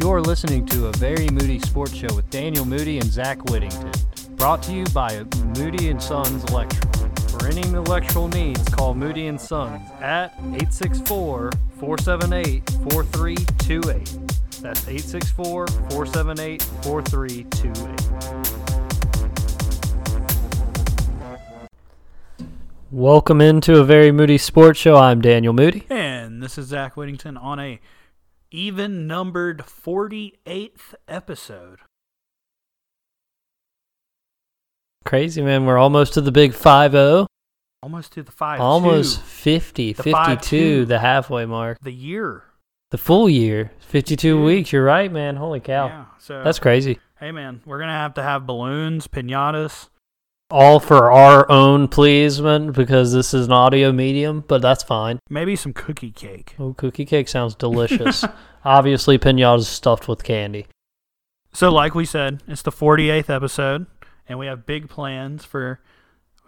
You're listening to a very moody sports show with Daniel Moody and Zach Whittington. Brought to you by Moody and Sons Electrical. For any electrical needs, call Moody and Sons at 864-478-4328. That's 864-478-4328. Welcome into a very moody sports show. I'm Daniel Moody. This is Zach Whittington on a even numbered 48th episode. Crazy, man. We're almost to the big 5 0. Almost to the 5 Almost 50, The 52, 5-2. the halfway mark. The year. The full year, 52 Dude. weeks. You're right, man. Holy cow. Yeah. So That's crazy. hey man, we're gonna have to have balloons, pinatas. All for our own pleasement because this is an audio medium, but that's fine. Maybe some cookie cake. Oh, cookie cake sounds delicious. Obviously, pinata's stuffed with candy. So like we said, it's the 48th episode, and we have big plans for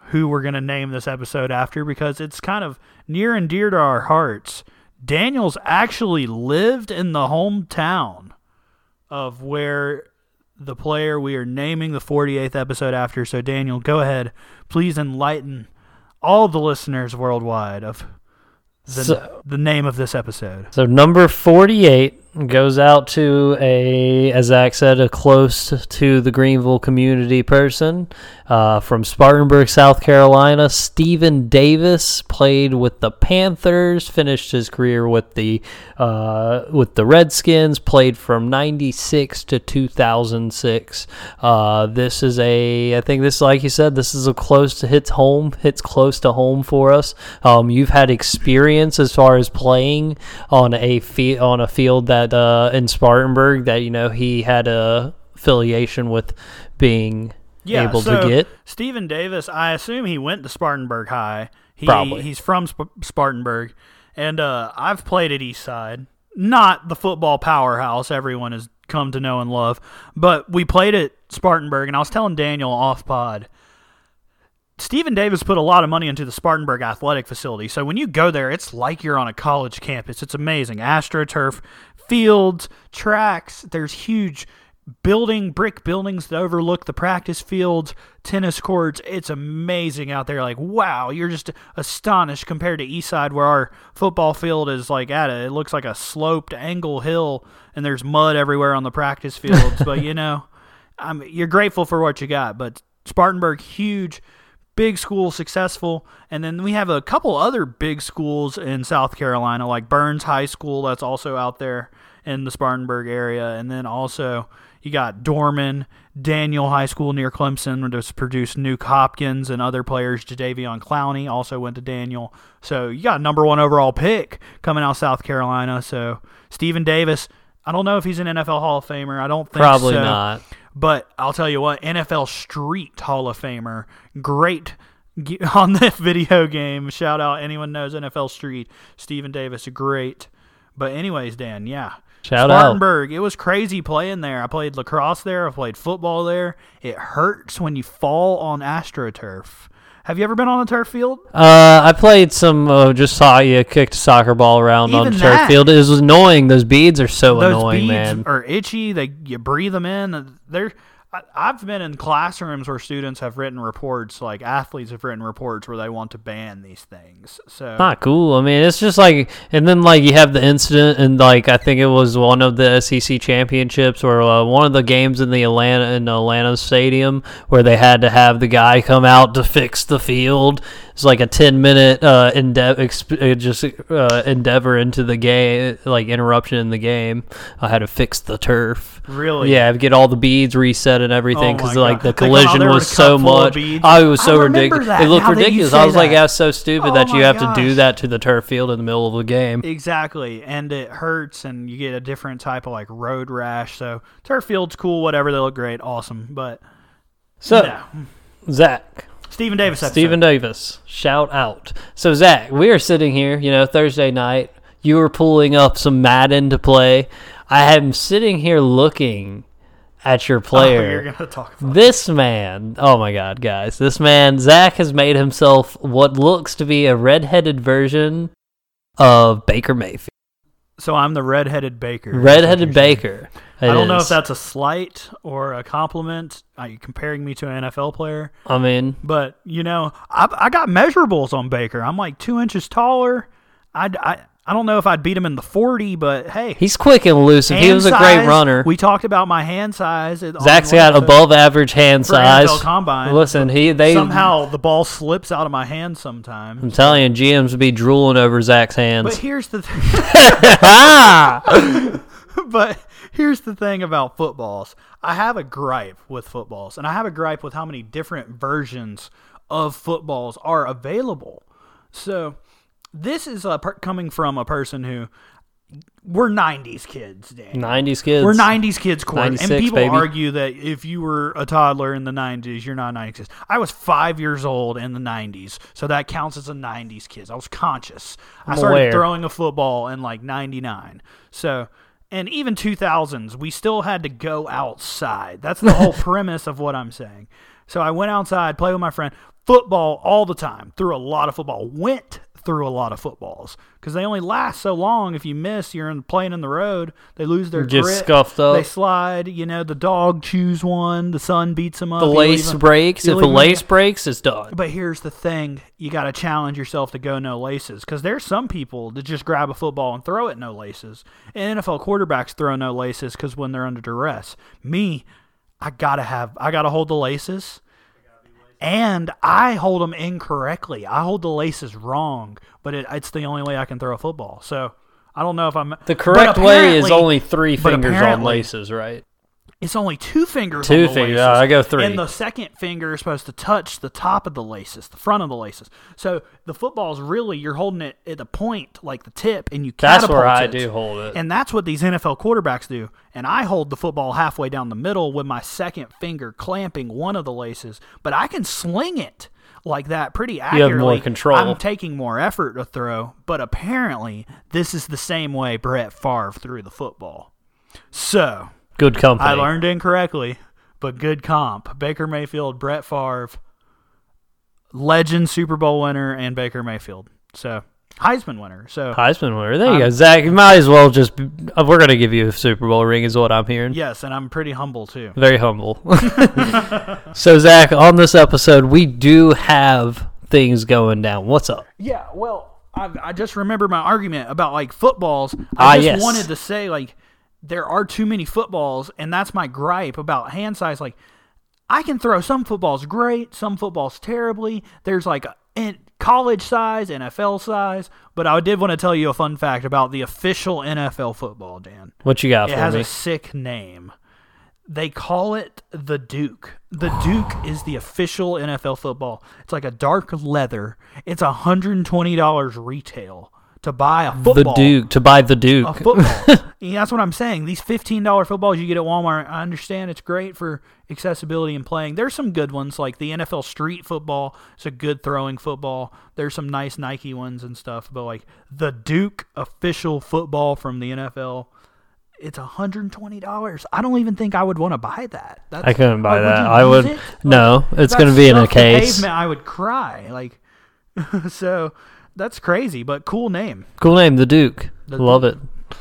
who we're gonna name this episode after because it's kind of near and dear to our hearts. Daniel's actually lived in the hometown of where the player we are naming the 48th episode after. So, Daniel, go ahead. Please enlighten all the listeners worldwide of the, So- the name of this episode. So number 48 goes out to a, as Zach said, a close to the Greenville community person uh, from Spartanburg, South Carolina. Stephen Davis played with the Panthers, finished his career with the uh, with the Redskins, played from 96 to 2006. Uh, this is a, I think this, like you said, this is a close to hits home, hits close to home for us. Um, you've had experience as far as playing on a fi- on a field that uh, in Spartanburg that you know he had a affiliation with being able so to get. Stephen Davis, I assume he went to Spartanburg High. He, Probably. He's from Sp- Spartanburg, and uh, I've played at Eastside. Not the football powerhouse everyone has come to know and love, but we played at Spartanburg, and I was telling Daniel off pod. Stephen Davis put a lot of money into the Spartanburg athletic facility. So when you go there, it's like you're on a college campus. It's amazing. AstroTurf, fields, tracks. There's huge building, brick buildings that overlook the practice fields, tennis courts. It's amazing out there. Like, wow, you're just astonished compared to Eastside, where our football field is like at a, it looks like a sloped angle hill, and there's mud everywhere on the practice fields. but you know, I'm, you're grateful for what you got. But Spartanburg, huge big school successful and then we have a couple other big schools in south carolina like byrnes high school that's also out there in the spartanburg area and then also you got dorman daniel high school near clemson which produced nuk hopkins and other players jadeveon clowney also went to daniel so you got a number one overall pick coming out of south carolina so stephen davis i don't know if he's an nfl hall of famer i don't think Probably so. not. But I'll tell you what, NFL Street Hall of Famer, great on the video game. Shout out anyone knows NFL Street. Stephen Davis, great. But anyways, Dan, yeah. Shout out. Spartanburg, it was crazy playing there. I played lacrosse there. I played football there. It hurts when you fall on AstroTurf. Have you ever been on a turf field? Uh, I played some. Uh, just saw you kicked a soccer ball around on Even the turf field. It was annoying. Those beads are so Those annoying, beads man. are itchy. They you breathe them in. They're. I've been in classrooms where students have written reports, like athletes have written reports where they want to ban these things. So Not cool. I mean, it's just like, and then like you have the incident, and like I think it was one of the SEC championships or uh, one of the games in the Atlanta in the Atlanta stadium where they had to have the guy come out to fix the field. It's like a ten minute uh, endeavor, exp- uh, just uh, endeavor into the game, like interruption in the game. I had to fix the turf. Really? Yeah, get all the beads reset and everything Oh because my like God. the They come out collision was so cup full of much. beads. Oh, it was so remember ridiculous. that It looked now that you ridiculous. I was like, that's so stupid Oh that you my have to do that to the turf field in the middle of the game. Exactly, and it hurts, and you get a different type of like road rash. So turf field's cool, whatever. They look great, awesome. But So, no. Zach, Stephen Davis, episode. Stephen Davis, shout out. So, Zach, we are sitting here, you know, Thursday night. You were pulling up some Madden to play. I am sitting here looking at your Oh, player. you're gonna talk about This man, oh my god, guys, this man, Zach has made himself what looks to be a redheaded version of Baker Mayfield. So I'm the redheaded baker. is Redheaded. Baker. I don't know if that's a slight or a compliment. Uh, Are you comparing me to an NFL player? I mean, But you know, I, I got measurables on Baker. I'm like two inches taller. I, I, I don't know if I'd beat him in the 40, but hey, he's quick and elusive. He was a great runner. We talked about my hand size. Zach's got above average hand size. NFL Combine. Listen, he they Somehow the ball slips out of my hand sometimes. I'm telling you, GMs would be drooling over Zach's hands. But here's the thing. but here's the thing about footballs. I have a gripe with footballs, and I have a gripe with how many different versions of footballs are available. So this is a per- coming from a person who we're '90s kids, Dan. 90s kids. We're '90s kids, Court, and people baby. argue that if you were a toddler in the '90s, you're not '90s kid. I was five years old in the '90s, so that counts as a '90s kid. I was conscious. I I'm started aware. throwing a football in like '99. So, and even 2000s, we still had to go outside. That's the whole premise of what I'm saying. So I went outside, played with my friend, football all the time. Threw a lot of football. Went through a lot of footballs because they only last so long. If you miss, you're in, playing in the road. They lose their Just grit. scuffed up. They slide. You know, the dog chews one. The sun beats them up. the lace 'em- breaks. If 'em- lace breaks, it's done. But here's the thing: you got to challenge yourself to go no laces because there's some people that just grab a football and throw it no laces. And NFL quarterbacks throw no laces because when they're under duress. Me, I gotta have, I gotta hold the laces. And I hold them incorrectly. I hold the laces wrong, but it, it's the only way I can throw a football. So I don't know if I'm The correct way is only three fingers on laces, right? It's only two fingers. Two on the fingers. Yeah, I go three. And the second finger is supposed to touch the top of the laces, the front of the laces. So the football is really you're holding it at the point, like the tip, and you can't. That's where I it. do hold it. And that's what these NFL quarterbacks do. And I hold the football halfway down the middle with my second finger clamping one of the laces, but I can sling it like that pretty have accurately. more control. I'm taking more effort to throw, but apparently this is the same way Brett Favre threw the football. So Good company. I learned incorrectly, but good comp. Baker Mayfield, Brett Favre, legend Super Bowl winner, and Baker Mayfield. So Heisman winner. So Heisman winner. There you I'm- go, Zach. You might as well just. be- uh, We're gonna give you a Super Bowl ring, is what I'm hearing. yes, and I'm pretty humble too. Very humble. so Zach, on this episode, we do have things going down. What's up? Yeah, well, I, I just remember my argument about like footballs. Ah, I just yes. wanted to say like there are too many footballs, and that's my gripe about hand size. Like I can throw some footballs great, some footballs terribly. There's like a, college size, NFL size, but I did want to tell you a fun fact about the official NFL football, Dan. What you got It has me? a sick name. They call it the Duke. The Duke is the official NFL football. It's like a dark leather. It's $120 retail to buy a football. the. Duke to buy the Duke. A football. Yeah, that's what I'm saying. These $15 footballs you get at Walmart, I understand it's great for accessibility and playing. There's some good ones like the NFL Street Football. It's a good throwing football. There's some nice Nike ones and stuff, but like the Duke official football from the NFL, it's $120. I don't even think I would want to buy that. That's, I couldn't buy like, that. you I would. it? No, If it's going to be in a case. Pavement, I would cry. Like, so that's crazy, but cool name. Cool name, the Duke. The Love Duke. it.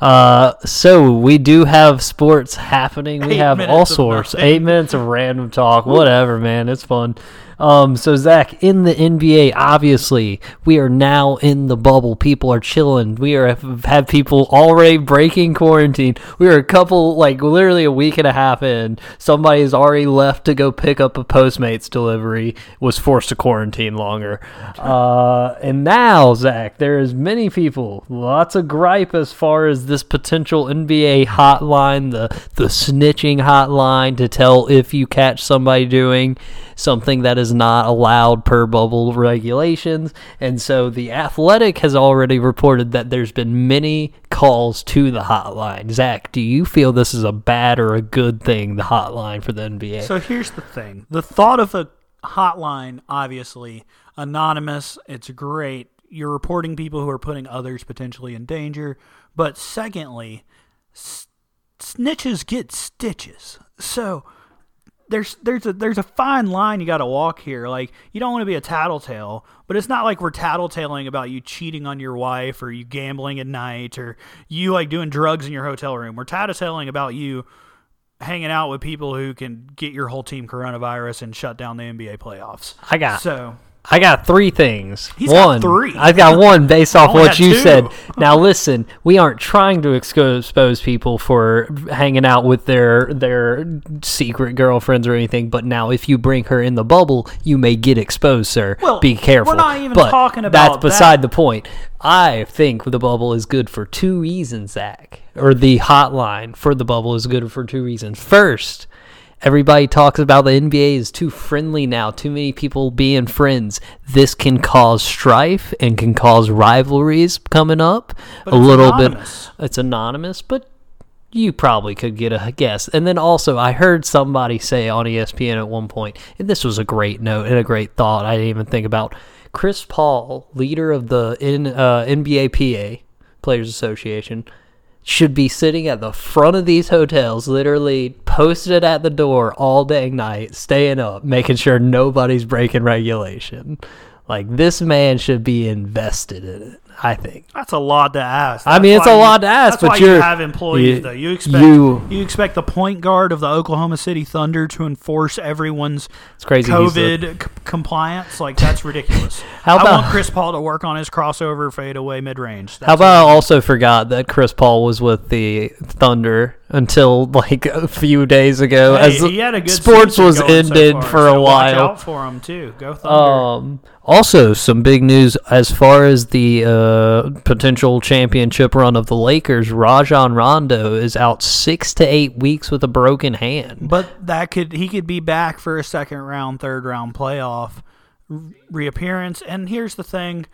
Uh, so we do have sports happening. We Eight have all sorts. Eight minutes of random talk. Whatever, man. It's fun. Um, so Zach, in the NBA, obviously we are now in the bubble. People are chilling. We are have people already breaking quarantine. We are a couple, like literally a week and a half in. Somebody has already left to go pick up a Postmates delivery. Was forced to quarantine longer. Uh, and now Zach, there is many people, lots of gripe as far as this potential NBA hotline, the the snitching hotline to tell if you catch somebody doing something that is not allowed per bubble regulations. And so the Athletic has already reported that there's been many calls to the hotline. Zach, do you feel this is a bad or a good thing, the hotline for the NBA? So here's the thing: the thought of a hotline, obviously anonymous, it's great. You're reporting people who are putting others potentially in danger. But secondly, snitches get stitches. So there's there's a there's a fine line you got to walk here. Like you don't want to be a tattletale, but it's not like we're tattletaling about you cheating on your wife or you gambling at night or you like doing drugs in your hotel room. We're tattletaling about you hanging out with people who can get your whole team coronavirus and shut down the NBA playoffs. I got So I got three things. He's got one, three. I got one based off what you two. said. Now listen, we aren't trying to expose people for hanging out with their their secret girlfriends or anything. But now, if you bring her in the bubble, you may get exposed, sir. Well, Be careful. we're not even But talking about That's beside the point. I think the bubble is good for two reasons, Zach. Or the hotline for the bubble is good for two reasons. First. Everybody talks about the NBA is too friendly now, too many people being friends. This can cause strife and can cause rivalries coming up But a little anonymous. bit. It's anonymous, but you probably could get a guess. And then also, I heard somebody say on ESPN at one point, and this was a great note and a great thought I didn't even think about. Chris Paul, leader of the N, uh, NBAPA, Players Association, should be sitting at the front of these hotels, literally posted at the door all day and night, staying up, making sure nobody's breaking regulation. Like this man should be invested in it. I think. That's a lot to ask. I mean, it's a why you- lot to ask, That's but you have employees you- though. You expect you- you, expect the point guard of the Oklahoma City Thunder to enforce everyone's It's crazy. COVID c- compliance. Like that's ridiculous. How I about- want Chris Paul to work on his crossover fadeaway mid range. How about I also forgot that Chris Paul was with the Thunder until like a few days ago, Hey, as he had a good sports was so ended far, for so a Watch while. out for him too. Go Thunder. Um, also, some big news as far as the uh, potential championship run of the Lakers. Rajon Rondo is out six to eight weeks with a broken hand. But that could he could be back for a second round, third round playoff reappearance. And here's the thing: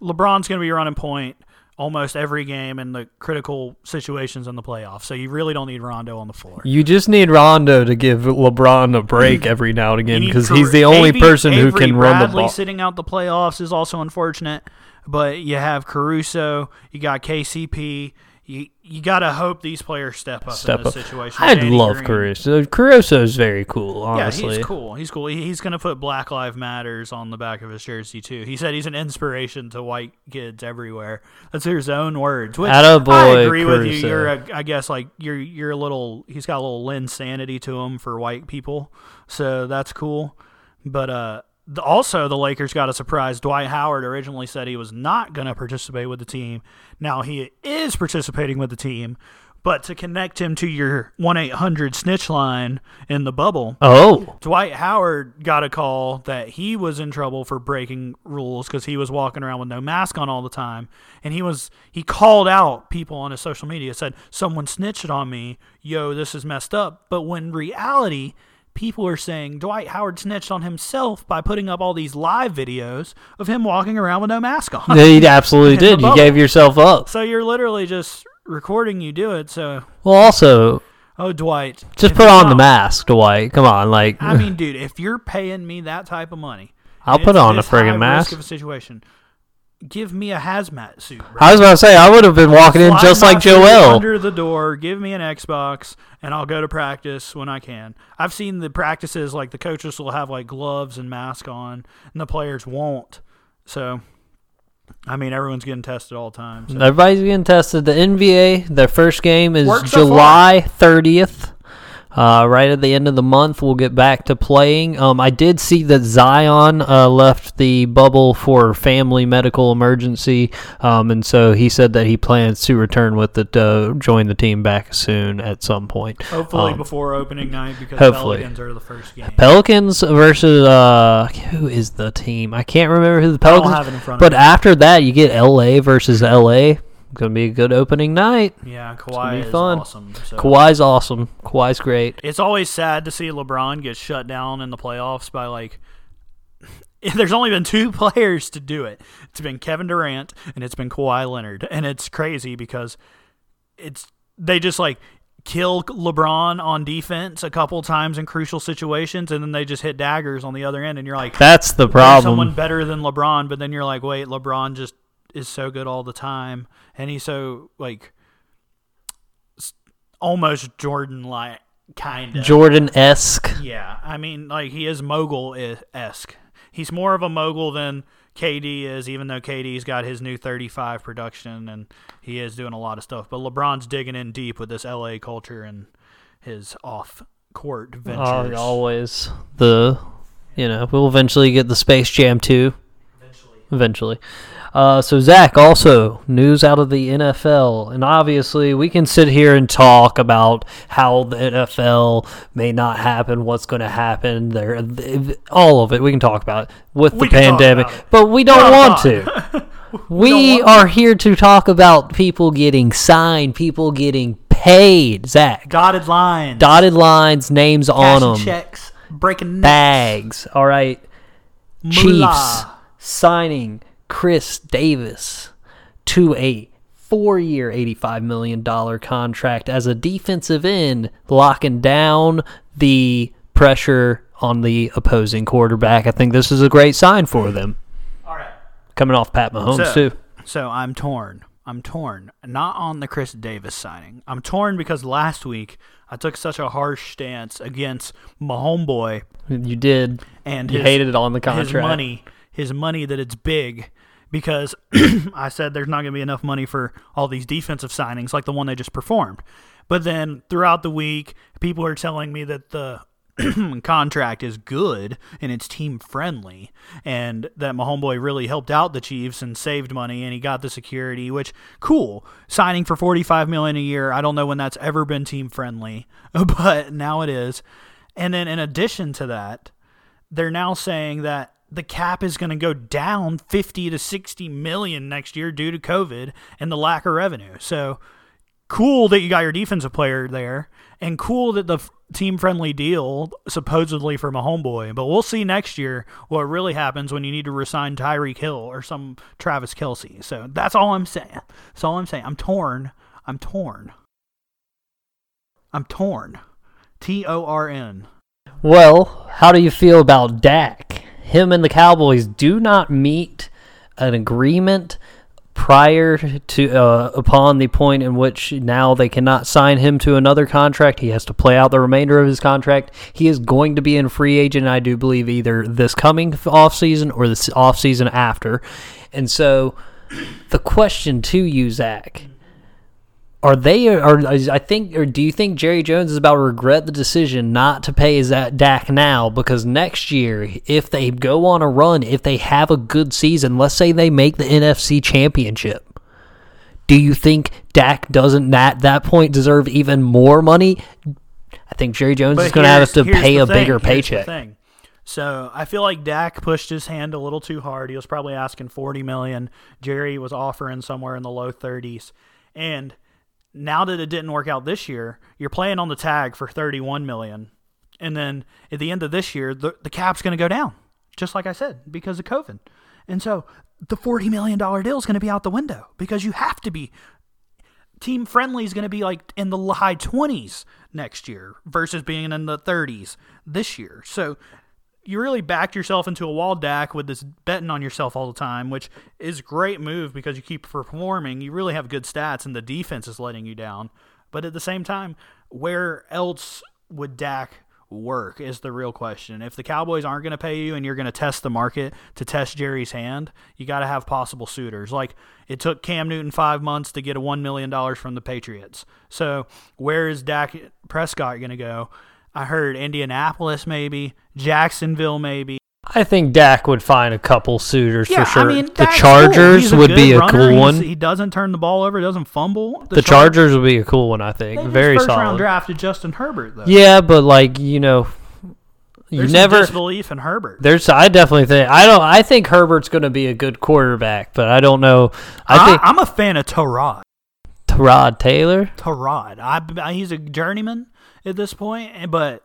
LeBron's going to be running point almost every game in the critical situations in the playoffs. So you really don't need Rondo on the floor. You just need Rondo to give LeBron a break every now and again because he's the only Avery- person who Avery can run the Bradley ball. sitting out the playoffs is also unfortunate. But you have Caruso, you got KCP. You you got to hope these players step up Step in this up. situation. I love. Caruso. Caruso's very cool, honestly. Yeah, he's cool. He's cool. He- He's going to put Black Lives Matters on the back of his jersey too. He said he's an inspiration to white kids everywhere. That's his own words. Which I Attaboy, agree with you. Caruso. You're, a, I guess, like you're you're a little. He's got a little Linsanity to him for white people, so that's cool. But uh, the, also the Lakers got a surprise. Dwight Howard originally said he was not going to participate with the team. Now he is participating with the team. But to connect him to your 1 800 snitch line in the bubble, Oh, Dwight Howard got a call that he was in trouble for breaking rules because he was walking around with no mask on all the time, and he was he called out people on his social media said someone snitched on me, yo, this is messed up. But when reality, people are saying Dwight Howard snitched on himself by putting up all these live videos of him walking around with no mask on. he absolutely did. You gave yourself up. so you're literally just recording you do it. So Well, also, oh Dwight, just put on the mask, Dwight. Come on, like I mean, dude, if you're paying me that type of money, I'll put on a friggin' risk mask. Of a situation, give me a hazmat suit. Bro. I was about to say I would have been walking in just like Joel. under the door. Give me an Xbox, and I'll go to practice when I can. I've seen the practices like the coaches will have like gloves and mask on, and the players won't. So, I mean, everyone's getting tested all the time. So. Everybody's getting tested. The NBA, their first game is July 30th. Uh, right at the end of the month, we'll get back to playing. Um, I did see that Zion uh, left the bubble for family medical emergency, um, and so he said that he plans to return with it, uh, join the team back soon at some point. Hopefully Um, before opening night because hopefully. Pelicans are the first game. Pelicans versus uh, who is the team? I can't remember who the I don't Pelicans. have it in front But after that, you get LA versus LA. Gonna be a good opening night. Yeah, Kawhi be is fun. awesome. So. Kawhi's awesome. Kawhi's great. It's always sad to see LeBron get shut down in the playoffs by like. There's only been two players to do it. It's been Kevin Durant and it's been Kawhi Leonard, and it's crazy because it's they just like kill LeBron on defense a couple times in crucial situations, and then they just hit daggers on the other end, and you're like, That's the problem. someone better than LeBron, but then you're like, wait, LeBron just is so good all the time, and he's so like almost Jordan like kind of. Jordan esque. Yeah, I mean, like he is mogul esque. He's more of a mogul than KD is, even though KD's got his new 35 production and he is doing a lot of stuff. But LeBron's digging in deep with this LA culture and his off court Uh, ventures. always the, you know, we'll eventually get the Space Jam 2. Eventually. Eventually. Uh, so, Zach, also news out of the NFL. And obviously, we can sit here and talk about how the NFL may not happen, what's going to happen, there, all of it. We can talk about it with We the pandemic. But we don't We're want to. we want are here to talk about people getting signed, people getting paid. Zach, Dotted lines. dotted lines, names on them, checks. Breaking necks. bags. All right. Chiefs signing Chris Davis to a four year, $85 million contract as a defensive end, locking down the pressure on the opposing quarterback. I think this is a great sign for them. All right. Coming off Pat Mahomes, So, too. so I'm torn. I'm torn. Not on the Chris Davis signing. I'm torn because last week I took such a harsh stance against my homeboy You did. and You his, hated it on the contract. his money, his money that it's big because I said there's not going to be enough money for all these defensive signings like the one they just performed. But then throughout the week, people are telling me that the contract is good and it's team friendly and that my homeboy really helped out the Chiefs and saved money and he got the security which cool signing for 45 million a year I don't know when that's ever been team friendly but now it is and then in addition to that they're now saying that the cap is going to go down 50 to 60 million next year due to COVID and the lack of revenue. So cool that you got your defensive player there and cool that the team friendly deal supposedly from a homeboy. But we'll see next year what really happens when you need to resign Tyreek Hill or some Travis Kelce. So that's all I'm saying. That's all I'm saying. I'm torn. I'm torn. I'm torn. T O R N. Well, how do you feel about Dak? Him and the Cowboys do not meet an agreement prior to uh, upon the point in which now they cannot sign him to another contract. He has to play out the remainder of his contract. He is going to be in free agent, I do believe, either this coming off season or this off season after. And so, the question to you, Zach, are they or I think or do you think Jerry Jones is about to regret the decision not to pay that uh, Dak now because next year if they go on a run if they have a good season let's say they make the NFC championship do you think Dak doesn't at that point deserve even more money I think Jerry Jones is going to have to pay a thing, bigger paycheck thing. So I feel like Dak pushed his hand a little too hard. He was probably asking forty million. Jerry was offering somewhere in the low thirties, and now that it didn't work out this year, you're playing on the tag for thirty-one million, and then at the end of this year, the the cap's going to go down, just like I said, because of COVID, and so the forty million dollar deal is going to be out the window because you have to be team friendly is going to be like in the high 20s next year versus being in the 30s this year. So you really backed yourself into a wall, Dak, with this betting on yourself all the time, which is a great move because you keep performing. You really have good stats, and the defense is letting you down. But at the same time, where else would Dak work is the real question. If the Cowboys aren't going to pay you and you're going to test the market to test Jerry's hand, you got to have possible suitors. Like it took Cam Newton five months to get a $1 million from the Patriots. So where is Dak Prescott going to go? I heard Indianapolis, maybe, Jacksonville, maybe. I think Dak would find a couple suitors Yeah, for sure I mean, the Chargers cool. Would be a runner. cool He's- one He doesn't turn the ball over, doesn't fumble. the Chargers would be a cool one I think They very first solid round drafted Justin Herbert though. Yeah, but like you know, you There's never. disbelief in Herbert. There's. I definitely think. I don't. I think Herbert's going to be a good quarterback, but I don't know. I think I, am a fan of Tyrod. Terod Taylor. Tyrod. I, I- he's a journeyman at this point, but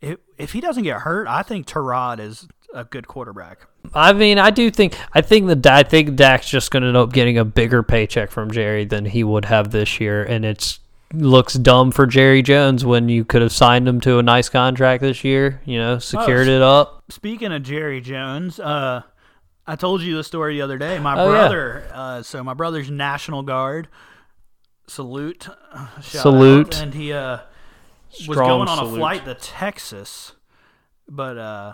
if if he doesn't get hurt, I think Tyrod is a good quarterback. I mean, I do think. I think the I think Dak's just going to end up getting a bigger paycheck from Jerry than he would have this year, and it's looks dumb for Jerry Jones when you could have signed him to a nice contract this year. You know, secured Oh, it up. Speaking of Jerry Jones, uh, I told you the story the other day. My Oh, yeah. brother, uh, so my brother's National Guard salute, uh, Salute. out, and he uh, was going on salute. a flight to Texas, but uh,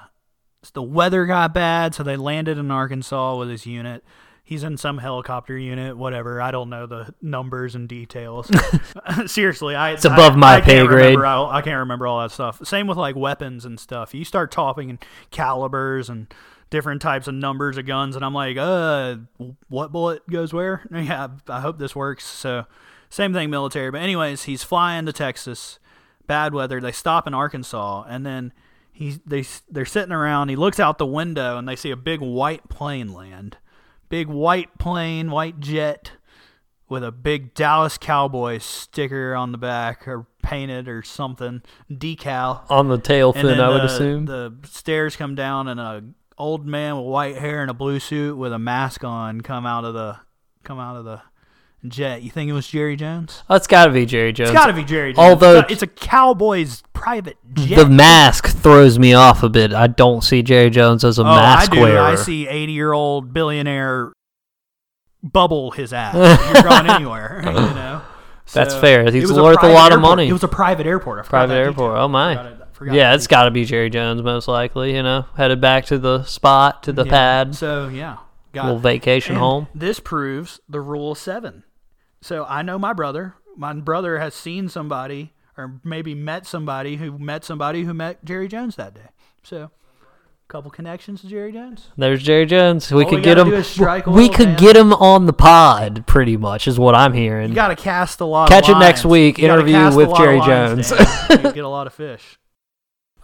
the weather got bad, so they landed in Arkansas with his unit. He's in some helicopter unit, whatever. I don't know the numbers and details. Seriously, I it's above my I pay grade. Remember, I, I can't remember all that stuff. Same with like weapons and stuff. You start talking in calibers and different types of numbers of guns, and I'm like, uh, what bullet goes where? Yeah, I hope this works. So, same thing, military. But anyways, he's flying to Texas. Bad weather. They stop in Arkansas, and then he they they're sitting around. He looks out the window, and they see a big white plane land. Big white plane, white jet with a big Dallas Cowboys sticker on the back or painted or something, decal. On the tail fin, I would the, assume. the stairs come down and a old man with white hair and a blue suit with a mask on come out of the come out of the jet. You think it was Jerry Jones? Oh, That's got to be Jerry Jones. It's got to be Jerry Jones. Although- it's a, it's a Cowboys private jet. the mask throws me off a bit. I don't see Jerry Jones as a oh, mask I do. wearer. I see 80 year old billionaire bubble his ass. You're going anywhere, you know. That's fair. He's worth a private lot of money. It was a private airport. Private airport. detail. Oh my. Forgot it- forgot yeah, it's got to be Jerry Jones most likely. You know, headed back to the spot to the Yeah. pad, So yeah, got little it. vacation And home. This proves the rule of seven. So I know my brother. My brother has seen somebody, or maybe met somebody who met somebody who met Jerry Jones that day. So, a couple connections to Jerry Jones. There's Jerry Jones. We All could we get him. do is strike we could get him on the pod, pretty much, is what I'm hearing. You got to cast a lot. Catch it next week, You interview with Jerry Jones. You get a lot of fish.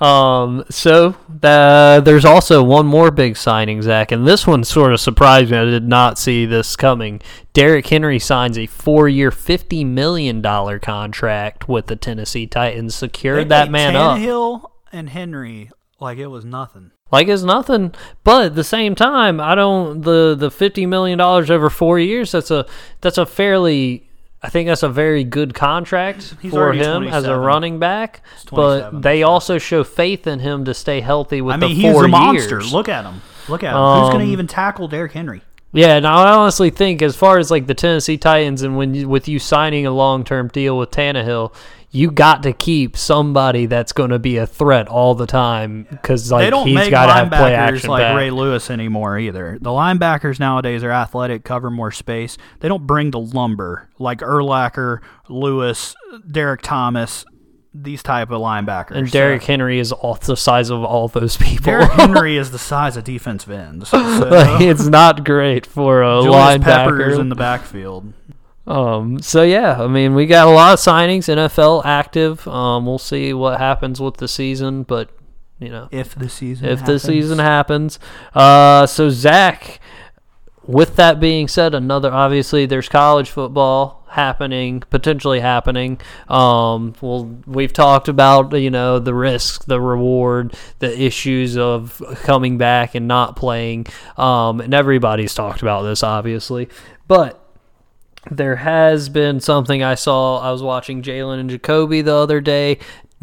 Um, so the, there's also one more big signing, Zach, and this one sort of surprised me. I did not see this coming. Derrick Henry signs a four-year, fifty million dollar contract with the Tennessee Titans. Secured that man up Tannehill and Henry like it was nothing. like it's nothing. But at the same time, I don't the the fifty million dollars over four years. That's a that's a fairly. I think that's a very good contract He's for already him as a 27. running back. He's But 27, they also show faith in him to stay healthy with I mean, the he's four a monster. years. Look at him. Look at him. Who's going Um, to even tackle Derrick Henry? Yeah, and I honestly think as far as like the Tennessee Titans and when you, with you signing a long term deal with Tannehill, you got to keep somebody that's going to be a threat all the time because like they don't he's got to have play linebackers action like back. Ray Lewis anymore either. The linebackers nowadays are athletic, cover more space. They don't bring the lumber like Urlacher, Lewis, Derrick Thomas, these type of linebackers. and So, Henry is all the size of all those people. Derrick Henry is the size of defensive ends. So, Like, it's not great for a Julius Peppers linebacker. in the backfield. Um, so yeah, I mean, we got a lot of signings. NFL active. Um, we'll see what happens with the season, but you know, If the season if the season happens. Uh, so Zach, with that being said, another obviously there's college football happening, potentially happening. Um, well, we've talked about you know the risk, the reward, the issues of coming back and not playing. Um, and everybody's talked about this, obviously, but there has been something I saw. I was watching Jalen and Jacoby the other day.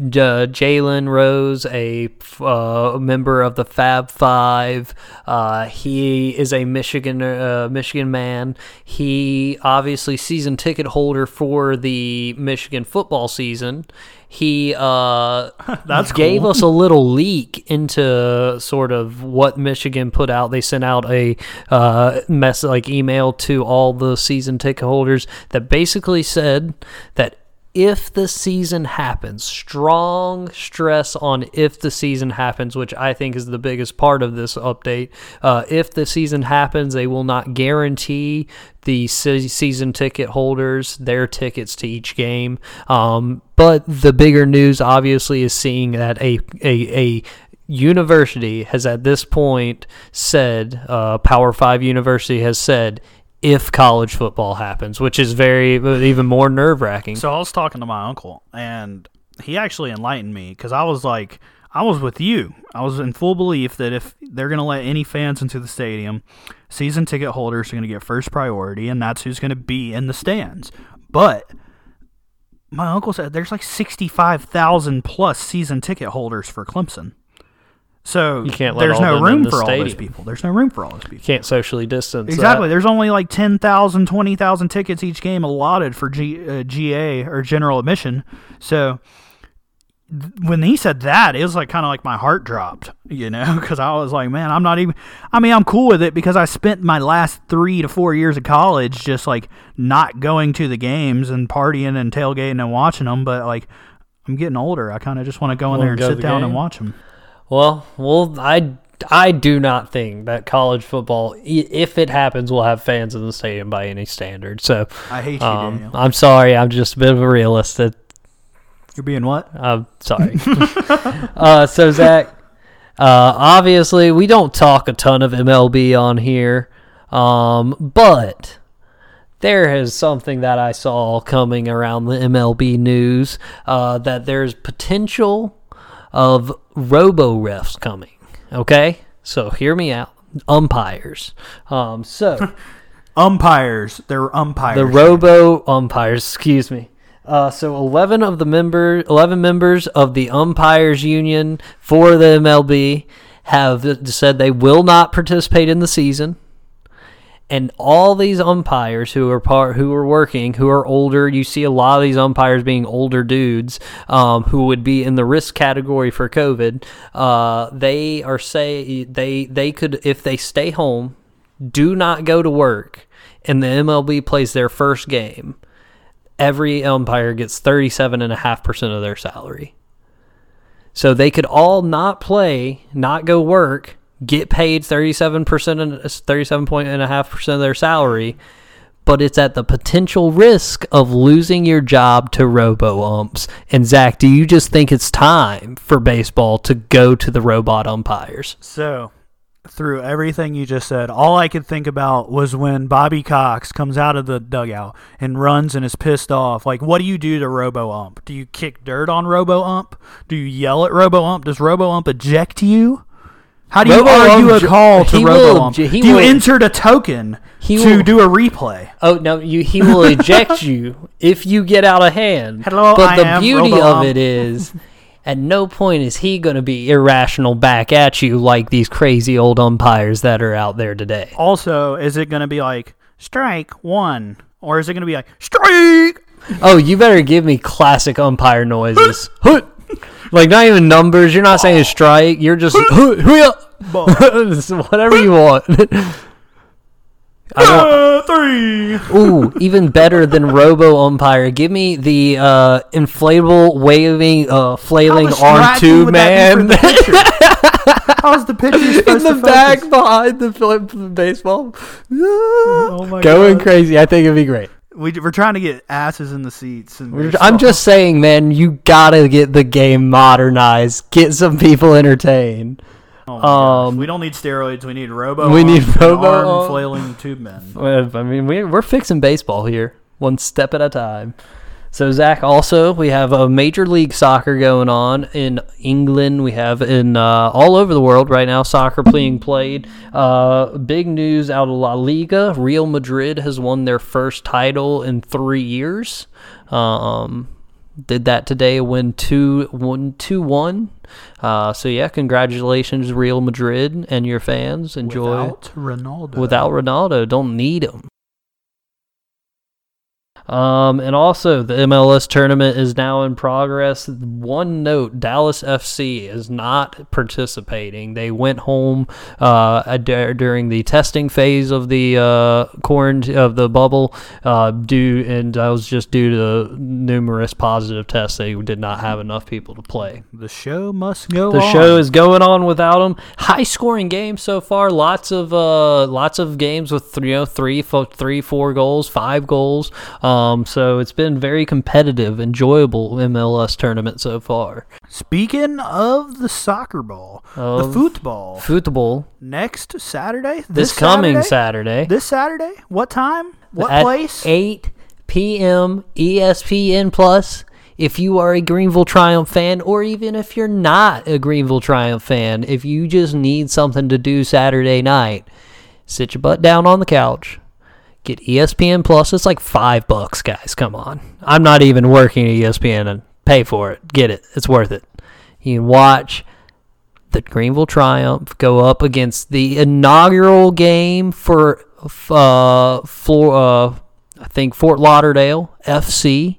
J- Jalen Rose, a uh, member of the Fab Five, uh, he is a Michigan uh, Michigan man. He obviously season ticket holder for the Michigan football season. He uh, That's gave cool. us a little leak into sort of what Michigan put out. They sent out a uh, mess like email to all the season ticket holders that basically said that if the season happens, strong stress on if the season happens, which I think is the biggest part of this update. Uh, if the season happens, they will not guarantee the se- season ticket holders their tickets to each game. Um, but the bigger news, obviously, is seeing that a a, a university has at this point said, uh, Power Five University has said, if college football happens, which is very even more nerve wracking. So I was talking to my uncle, and he actually enlightened me because I was like, I was with you. I was in full belief that if they're going to let any fans into the stadium, season ticket holders are going to get first priority, and that's who's going to be in the stands. But my uncle said there's like 65,000 plus season ticket holders for Clemson. So You can't there's no room the for all those people. There's no room for all those people. You can't socially distance. Exactly. that. There's only like 10,000, 20,000 tickets each game allotted for G, uh, GA or general admission. So when he said that, it was like kind of like my heart dropped, you know, because I was like, man, I'm not even. I mean, I'm cool with it because I spent my last three to four years of college just like not going to the games and partying and tailgating and watching them. But like, I'm getting older. I kind of just want to go in there and go sit down and watch them. Well, well, I I do not think that college football, if it happens, will have fans in the stadium by any standard. So, I hate you, um, Daniel. I'm sorry. I'm just a bit of a realist. It, You're being what? I'm sorry. uh, so Zach, uh, obviously we don't talk a ton of MLB on here, um, but there is something that I saw coming around the MLB news uh, that there's potential of robo refs coming. Okay, so hear me out. Umpires. Um, so Umpires. They're umpires. the robo umpires excuse me uh, so 11 of the member 11 members of the umpires union for the mlb have said they will not participate in the season and all these umpires who are part who are working who are older you see a lot of these umpires being older dudes um, who would be in the risk category for covid uh, they are say they they could if they stay home do not go to work and the MLB plays their first game, every umpire gets 37.5% of their salary. So they could all not play, not go work, get paid 37% and uh, 37.5% of their salary, but it's at the potential risk of losing your job to robo umps. And Zach, do you just think it's time for baseball to go to the robot umpires? So, through everything you just said, all I could think about was when Bobby Cox comes out of the dugout and runs and is pissed off. Like, what do you do to Robo Ump? Do you kick dirt on Robo Ump? Do you yell at Robo Ump? Does Robo Ump eject you? How do you Robo argue a call to he Robo will Ump? ju- he Do you will- insert a token He to will- do a replay? Oh no, you he will eject you if you get out of hand. Hello, but I the am beauty of it is, at no point is he going to be irrational back at you like these crazy old umpires that are out there today. Also, is it going to be like strike one, or is it going to be like strike? Oh, you better give me classic umpire noises. Hut! like not even numbers. You're not saying strike. You're just whatever you want. I want Uh, three. Ooh, even better than Robo Umpire. Give me the uh, inflatable, waving, uh, flailing arm distracting tube would that be man for the pitcher? How's the pitcher in the back focus? behind the baseball. Oh my Going God. crazy. I think it'd be great. We, we're trying to get asses in the seats. And I'm just saying, man. You gotta get the game modernized. Get some people entertained. Oh um, we don't need steroids. We need robo. we need robo arm. flailing tube men. I mean, we, we're fixing baseball here, one step at a time. So, Zach, also, we have a Major League Soccer going on in England. We have in uh, all over the world right now soccer being played. Uh, big news out of La Liga Real Madrid has won their first title in three years. Um, did that today, win 2 1. Two, one. Uh, so, yeah, congratulations, Real Madrid and your fans. Enjoy Without Ronaldo. without Ronaldo. Don't need him. Um, and also the MLS tournament is now in progress. One note: Dallas FC is not participating. They went home uh, during the testing phase of the uh, quarantine of the bubble, uh, due and that was just due to numerous positive tests. They did not have enough people to play. the show must go. The on. show is going on without them. High scoring game so far. Lots of uh, lots of games with you know, three, fo- three, four goals, five goals. Um, Um, so it's been very competitive, enjoyable MLS tournament so far. Speaking of the soccer ball, the football. Football Next Saturday. this, coming Saturday? Saturday This Saturday. What time? What at place? 8 p.m. ESPN Plus. If you are a Greenville Triumph fan, or even if you're not a Greenville Triumph fan, if you just need something to do Saturday night, sit your butt down on the couch, get ESPN Plus. It's like five bucks, guys. Come on. I'm not even working at ESPN and pay for it. Get it. It's worth it. You can watch the Greenville Triumph go up against the inaugural game for uh, for uh, I think Fort Lauderdale FC,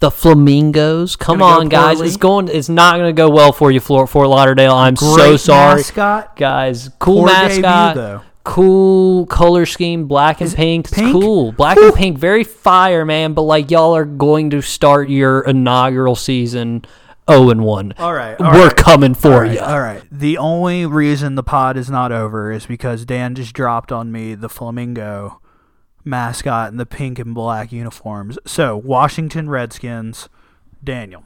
The Flamingos. Come on, guys. poorly? It's going. It's not going to go well for you, Fort, Fort Lauderdale. I'm so sorry, mascot. guys. Cool Poor debut, mascot. though. Cool color scheme, black and it pink. It's cool. Black and pink, very fire, man. But like y'all are going to start your inaugural season 0 and 1. All right, all We're right. coming for All right, you. all right. The only reason the pod is not over is because Dan just dropped on me the flamingo mascot in the pink and black uniforms. So, Washington Redskins, Daniel.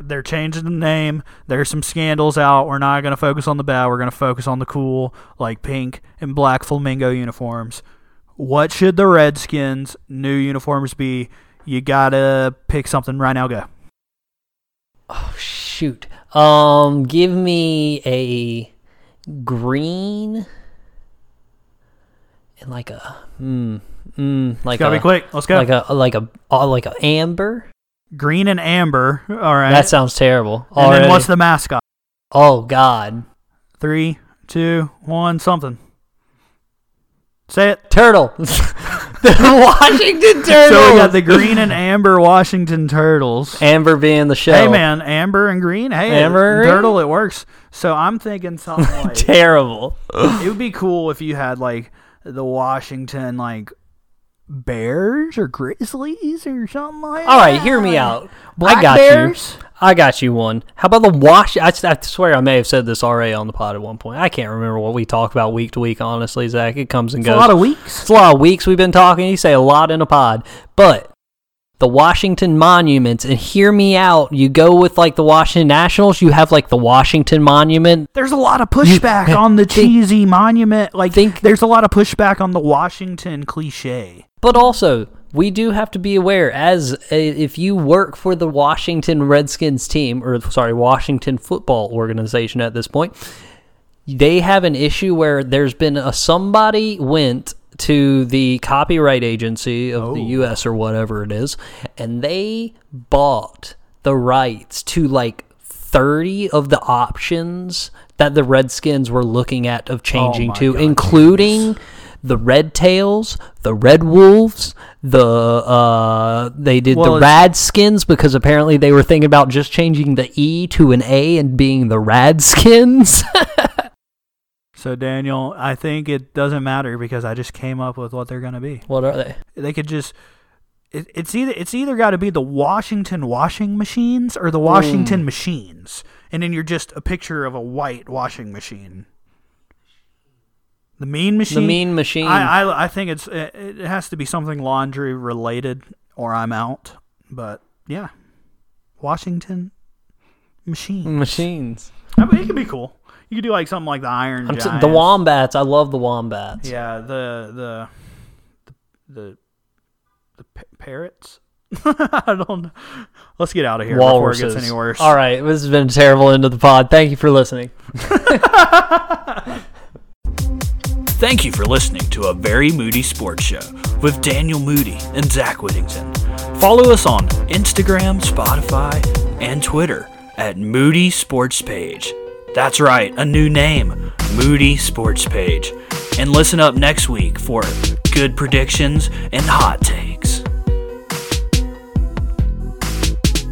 They're changing the name. There's some scandals out. We're not going to focus on the bad. We're going to focus on the cool, like pink and black flamingo uniforms. What should the Redskins' new uniforms be? You got to pick something right now. Go. Oh, shoot. Um, give me a green and like a mm, mm, like Gotta a, be quick. Let's go. like a like a uh, like a amber. Green and amber. All right. That sounds terrible. And then what's the mascot? oh God, Three, two, one, something. Say it. turtle. the Washington Turtles. So we got the green and amber Washington Turtles. amber being the show. Hey man, amber and green. Hey, Amber and green? turtle, it works. So I'm thinking something like Terrible. it would be cool if you had like the Washington like Bears or Grizzlies or something like that? All right, hear me out. Black I got Bears? you. I got you one. How about the wash? I, I swear I may have said this already on the pod at one point. I can't remember what we talk about week to week. Honestly, Zach, it comes and It's goes. a lot of weeks. It's a lot of weeks we've been talking. You say a lot in a pod, but the Washington Monuments, and hear me out. You go with like the Washington Nationals. You have like the Washington Monument. There's a lot of pushback on the think- cheesy monument. Like, think- there's a lot of pushback on the Washington cliche. But also, we do have to be aware as a, if you work for the Washington Redskins team, or sorry, Washington football organization at this point, they have an issue where there's been a somebody went to the copyright agency of the oh. US or whatever it is, and they bought the rights to like 30 of the options that the Redskins were looking at of changing oh my to, God, including the Red Tails, the Red Wolves, the uh they did Well, the Radskins because apparently they were thinking about just changing the E to an A and being the Radskins. So, Daniel, I think it doesn't matter because I just came up with what they're going to be. what are they? They could just. It, it's either it's either got to be the Washington washing machines or the Washington machines, and then you're just a picture of a white washing machine. The mean machine. The Mean Machine. I, I I think it's it, it has to be something laundry related, or I'm out. But yeah, Washington machine. Machines. I mean, it could be cool. You could do like something like the Iron the Wombats. I love the Wombats. Yeah, the the the the, the pa- parrots. I don't know. Let's get out of here Walruses. before it gets any worse. All right, this has been a terrible end of the pod. Thank you for listening. Thank you for listening to a very moody sports show with Daniel Moody and Zach Whittington. Follow us on Instagram, Spotify, and Twitter at Moody Sports Page. That's right, a new name, Moody Sports Page. And listen up next week for good predictions and hot takes.